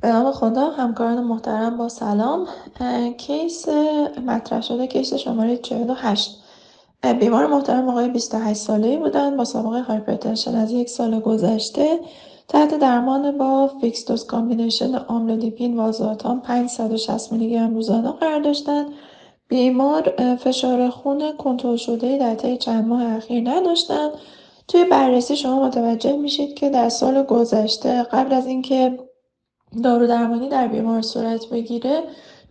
به نام خدا همکاران محترم با سلام. case مطرح شده case شماره 48 بیمار محترم آقای 28 ساله بودن با سابقه hypertension از یک سال گذشته. تحت درمان با fixed dose combination آملودیپین والزارتان 560 میلی گرم روزانه قرار داشتن. بیمار فشار خون کنترل شده در طی چند ماه اخیر نداشتن. توی بررسی شما متوجه میشید که در سال گذشته قبل از اینکه دارو درمانی در بیمار صورت بگیره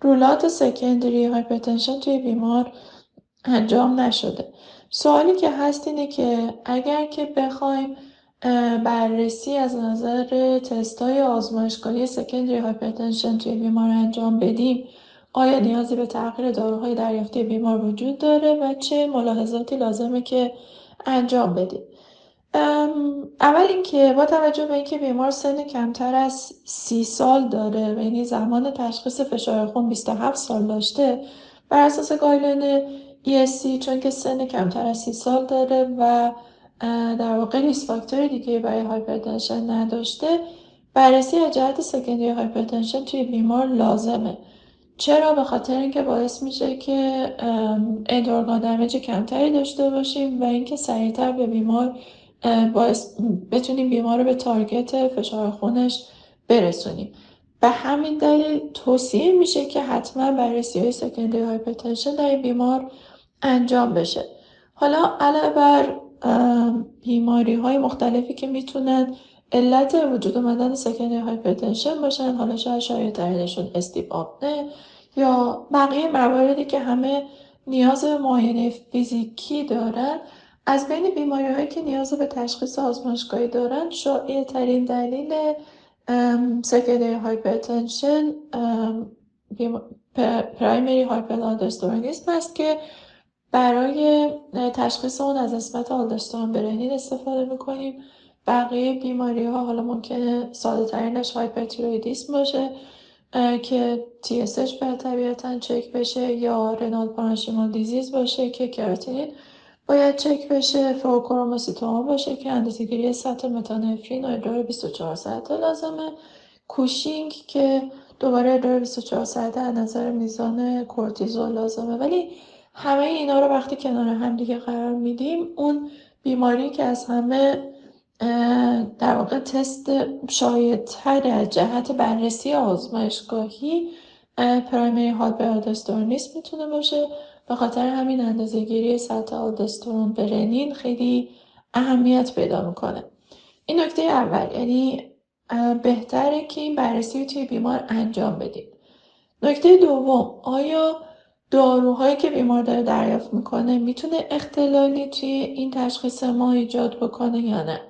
rule out secondary hypertension توی بیمار انجام نشده. سوالی که هست اینه که اگر که بخوایم بررسی از نظر تستای آزمایشگاهی secondary hypertension توی بیمار انجام بدیم آیا نیازی به تغییر داروهای دریافتی بیمار وجود داره و چه ملاحظاتی لازمه که انجام بدیم؟ اول اینکه با توجه به اینکه بیمار سن کمتر از سی سال داره و یعنی زمان تشخیص فشار خون 27 سال داشته بر اساس guideline ESC چون که سن کمتر از سی سال داره و در واقع risk factor دیگه برای hypertension نداشته بررسی از جهت secondary hypertension توی بیمار لازمه. چرا؟ به خاطر اینکه باعث میشه که end organ damage کمتری داشته باشیم و اینکه سریعتر به بیمار باعث بتونیم بیمار رو به target فشار خونش برسونیم. به همین دلیل توصیه میشه که حتما بررسی های secondary hypertension در بیمار انجام بشه. حالا علاوه بر بیماری های مختلفی که می‌تونن علت وجود آمدن secondary hypertension باشن حالا شاید شایع ترینشون sleep apnea یا بقیه مواردی که همه نیاز به معاینه فیزیکی دارن از بین بیماری هایی که نیاز به تشخیص آزمایشگاهی دارن شایع ترین دلیل secondary hypertension، primary hyperaldosteronism است که برای تشخیص اون از اسمت آلدوسترون برنین استفاده می‌کنیم. بقیه بیماری ها حالا ممکنه ساده ترینش hyperthyroidism باشه که TSH به طبیعتا چک بشه یا renal parenchymal disease باشه که کراتینین. باید چک بشه فوکروموسیتوما باشه که اندازه‌گیری سطح متانفرین و ادرار 24 ساعته لازمه. کوشینگ که دوباره ادرار 24 ساعته از نظر میزان کورتیزول لازمه. ولی همه اینا رو وقتی کنار هم دیگه قرار میدیم اون بیماری که از همه در واقع تست شایدتر از جهت بررسی آزمایشگاهی پرایمری هایپرالدوسترونیسم می‌تونه باشه. به خاطر همین اندازه گیری سطح آلدسترون برنین خیلی اهمیت پیدا می‌کنه. این نکته اول یعنی بهتره که این بررسی رو توی بیمار انجام بدید. نکته دوم آیا داروهایی که بیمار داره دریافت می‌کنه می‌تونه اختلالی توی این تشخیص ما ایجاد بکنه یا نه؟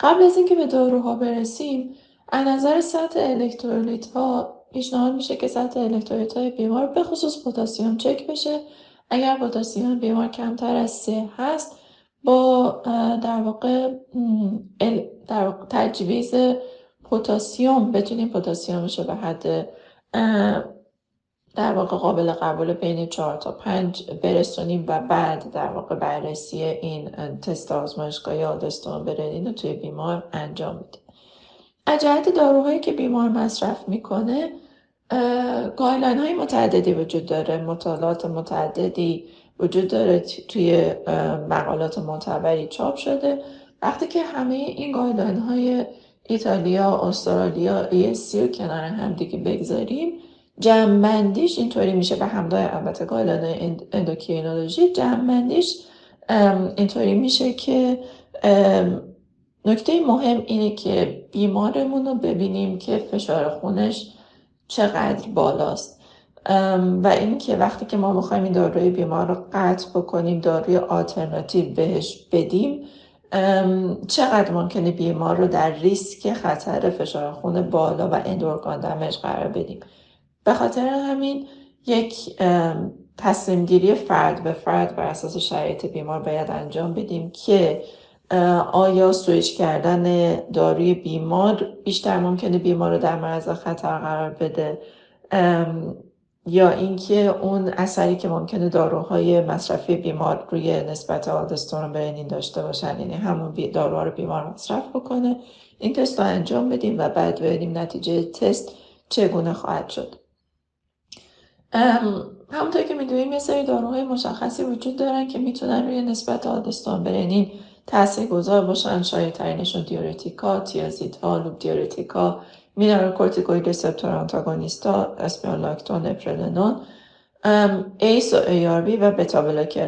قبل از اینکه به داروها برسیم از نظر سطح الکترولیت ها پیشنهاد میشه که سطح الکترولیت های بیمار به خصوص پتاسیم چک بشه اگر پتاسیم بیمار کمتر از سه هست با در واقع, در واقع تجویز پتاسیم بتونیم پتاسیمش رو به حد در واقع قابل قبول بین 4 تا 5 برسونیم و بعد در واقع بررسی این تست آزمایشگاهی آلدستون برنین رو توی بیمار انجام میدیم. از داروهایی که بیمار مصرف می‌کنه گایلان های متعددی وجود داره مطالعات متعددی وجود داره توی مقالات معتبری چاپ شده. وقتی که همه این گایلان های ایتالیا، استرالیا، ESC رو کنار هم دیگه بگذاریم جمعبندیش اینطوری میشه به همراه البته گایلان اندوکرینولوژی جمعبندیش اینطوری میشه که نکته مهم اینه که بیمارمون رو ببینیم که فشار خونش چقدر بالاست. و اینکه وقتی که ما می‌خوایم این داروی بیمار رو قطع بکنیم داروی آلترناتیو بهش بدیم چقدر ممکنه بیمار رو در ریسک خطر فشار خون بالا و اندورگان دمج قرار بدیم. به خاطر همین یک تصمیم گیری فرد به فرد بر اساس شرایط بیمار باید انجام بدیم که آیا سویچ کردن داروی بیمار بیشتر ممکنه بیمار رو در معرض خطر قرار بده؟ یا اینکه اون اثری که ممکنه داروهای مصرفی بیمار روی نسبت آلدسترون برنین داشته باشن یعنی همون داروها رو بیمار مصرف بکنه این تست رو انجام بدیم و بعد ببینیم نتیجه تست چگونه خواهد شد. همونطور که می‌دونیم یه سری داروهای مشخصی وجود دارن که می‌تونن روی نسبت آدستان برنین تاثیر گذار باشن شاید ترینشون دیورتیکا، تیازیتا، لوب دیورتیکا، mineralocorticoid receptor antagonist ا، اپلرنون ACE و ARB و بتا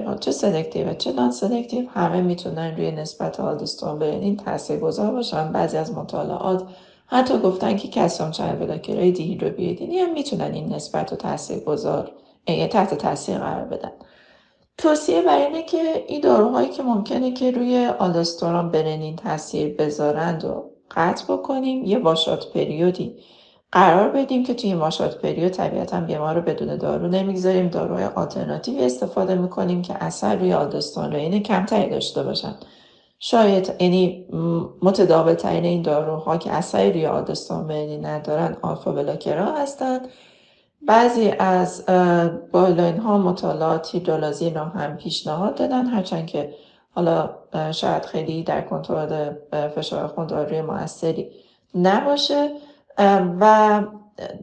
ها چه selective و چه non selective همه می‌تونن روی نسبت آلدسترون به رنین تاثیر گذار باشن. بعضی از مطالعات حتی گفتن که calcium channel blocker های dihydropyridine ی هم می‌تونن این نسبت رو تاثیر گذار تحت تاثیر قرار بدن. توصیه بر اینه که این داروهایی که ممکنه که روی آلدسترون به رنین تاثیر بذارند و قطع بکنیم. یه washout period ی قرار بدیم که توی این واشات پریود طبیعتا بیمار رو بدون دارو نمی‌گذاریم. داروهای آلترناتیوی استفاده می‌کنیم که اثر روی آلدستون رین کمتری داشته باشن. شاید یعنی متداول ترین این داروها که اثری روی آلدستون رین ندارن آلفا بلاکرا هستند بعضی از بالاین ها مطالعات هیدرولازی را هم پیشنهاد دادن هرچند که حالا شاید خیلی در کنترل فشار خون داروی موثری نباشه. و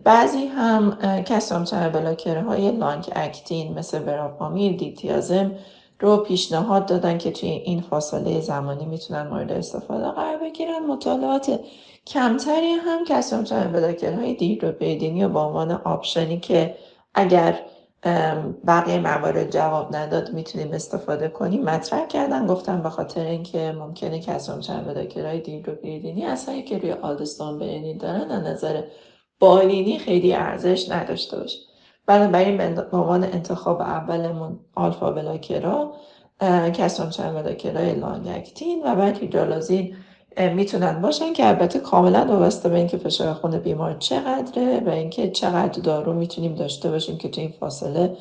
بعضی هم کسام بلاکره های لانگ اکتین مثل براپامیر دیتیازم رو پیشنهاد دادن که توی این فاصله زمانی می‌تونن مورد استفاده قرار بگیرن. مطالعات کمتری هم کسام بلاکره های دیهیدروپیدینی و با عنوان آپشنی که اگر بقیه موارد جواب نداد می‌تونیم استفاده کنیم مطرح کردن. گفتن به خاطر اینکه ممکنه کسام چند بلاکرهای دیهیدروپیدینی اصلا که روی آلدستون برنین دارن از نظر بالینی خیلی ارزش نداشته باشه. بنابراین به عنوان انتخاب اولمون آلفا بلاکرا کسام چند بلاکرهای لانگکتین و بعد هیدرالازین می‌تونن باشن که البته کاملا وابسته به اینکه فشار خون بیمار چقدره و اینکه چقدر دارو می‌تونیم داشته باشیم که تو این فاصله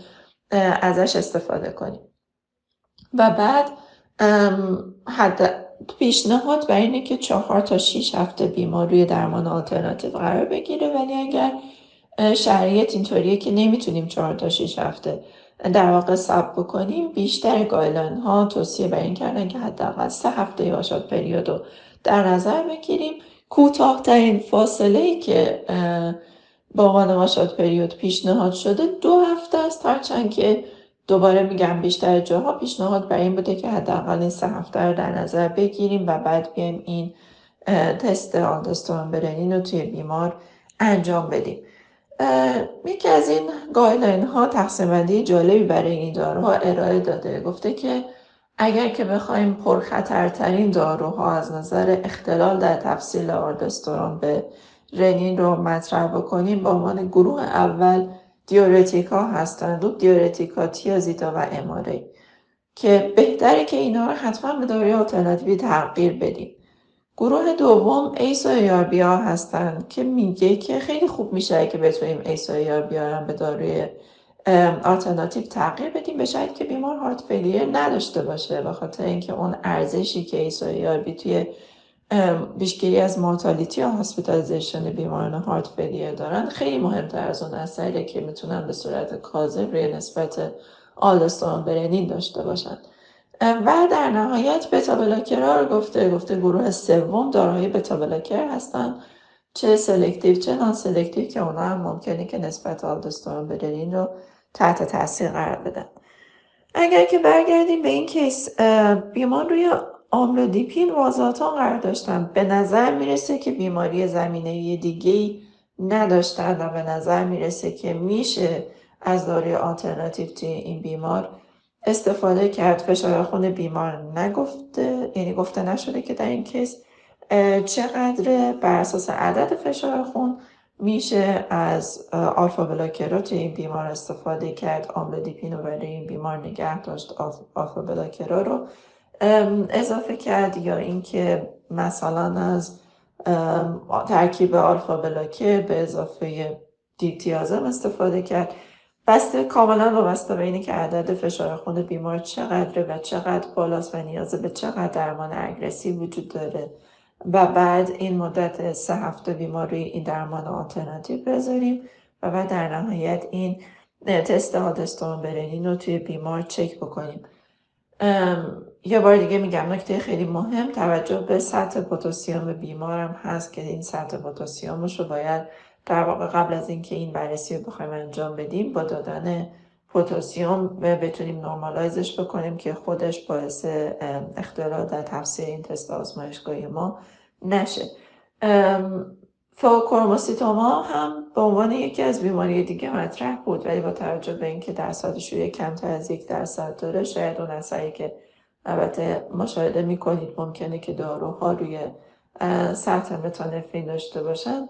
ازش استفاده کنیم. و بعد حد پیشنهاد بر اینه که چهار تا شیش هفته بیمار روی درمان آلترناتیو قرار بگیره ولی اگر شرایط اینطوریه که نمی‌تونیم چهار تا شیش هفته در واقع سب بکنیم. بیشتر گایلان ها توصیه بر این کردن که حداقل سه هفته یاشاد پریود رو در نظر بگیریم. کوتاهترین فاصله ای که با واشات پریود پیشنهاد شده دو هفته است. هرچند که دوباره میگم بیشتر جاها پیشنهاد بر این بوده که حداقل این سه هفته رو در نظر بگیریم و بعد بیایم این تست آلدستون برنین رو توی بیمار انجام بدیم. یکی از این گایلین ها تقسیم بندی جالبی برای این داروها ارائه داده. گفته که اگر که بخوایم پرخطرترین داروها از نظر اختلال در تفصیل آردستوران به رنین رو مطرح بکنیم با عنوان گروه اول دیورتیکا هستند. و دیورتیکا تیازیتا و اماره که بهتره که اینا رو حتما به داروی آلترناتیوی تغییر بدیم. گروه دوم ایس و ها هستند که میگه که خیلی خوب میشه که بتونیم ایس و رو به داروی آلترناتیو تغییر بدیم به شاید که بیمار هارت فیلیر نداشته باشه به خاطر اینکه اون ارزشی که ایسا بی توی بیشگیری از مورتالیتی یا هاسپیتالیزیشن بیماران هارت فیلیر دارن خیلی مهمتر از اون اثری که می‌تونن به صورت کاذب روی نسبت آلستون برنین داشته باشن. و در نهایت beta blocker رو گفته گفته گروه سوم داروهای beta blocker هستن چه selective چه non selective که اونا هم ممکنه که نسبت آلدسترون به رنین رو تحت تاثیر قرار بدن. اگر که برگردیم به این case بیمار روی آملودیپین والزارتان قرار داشتن. به نظر می‌رسه که بیماری زمینه دیگه نداشتن و به نظر می‌رسه که میشه از داروی آلترناتیو توی این بیمار استفاده کرد. فشار خون بیمار نگفته یعنی گفته نشده که در این کیس چقدر بر اساس عدد فشار خون میشه از آلفا بلاکرا توی این بیمار استفاده کرد. آملودیپین رو برای این بیمار نگه داشت آلفا بلاکرا رو. اضافه کرد یا اینکه مثلا از ترکیب آلفا بلاکر به اضافه دیتیازم استفاده کرد. بسته کاملا وابسته به اینه که عدد فشار خون بیمار چقدره و چقدر بالاست و نیاز به چقدر درمان اگرسی وجود داره. و بعد این مدت سه هفته بیمار روی این درمان آلترناتیو بذاریم و بعد در نهایت این تست آلدستون برنین رو توی بیمار چک بکنیم. یه بار دیگه میگم نکته خیلی مهم توجه به سطح پوتاسیوم بیمارم هست که این سطح پوتاسیومش رو باید در واقع قبل از اینکه این بررسی رو بخوایم انجام بدیم با دادن پوتاسیوم بتونیم نرمالایزش بکنیم که خودش باعث اختلال در تفسیر این تست آزمایشگاهی ما نشه. فوکروموسیتوما هم به عنوان یکی از بیماری دیگه مطرح بود ولی با توجه به اینکه درصد شویه کمتر از یک درصد داره شاید اون اثری که البته مشاهده می‌کنید ممکنه که داروها روی سطح متانفرین داشته باشن.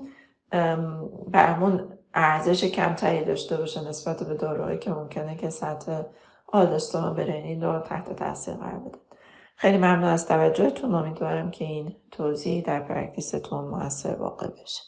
برمون ارزش کمتری داشته باشه نسبت به داروهایی که ممکنه که سطح آلدسترون برنین رو تحت تاثیر قرار بده. خیلی ممنون از توجهتون. امیدوارم که این توضیح در پرکتیستون موثر واقع بشه.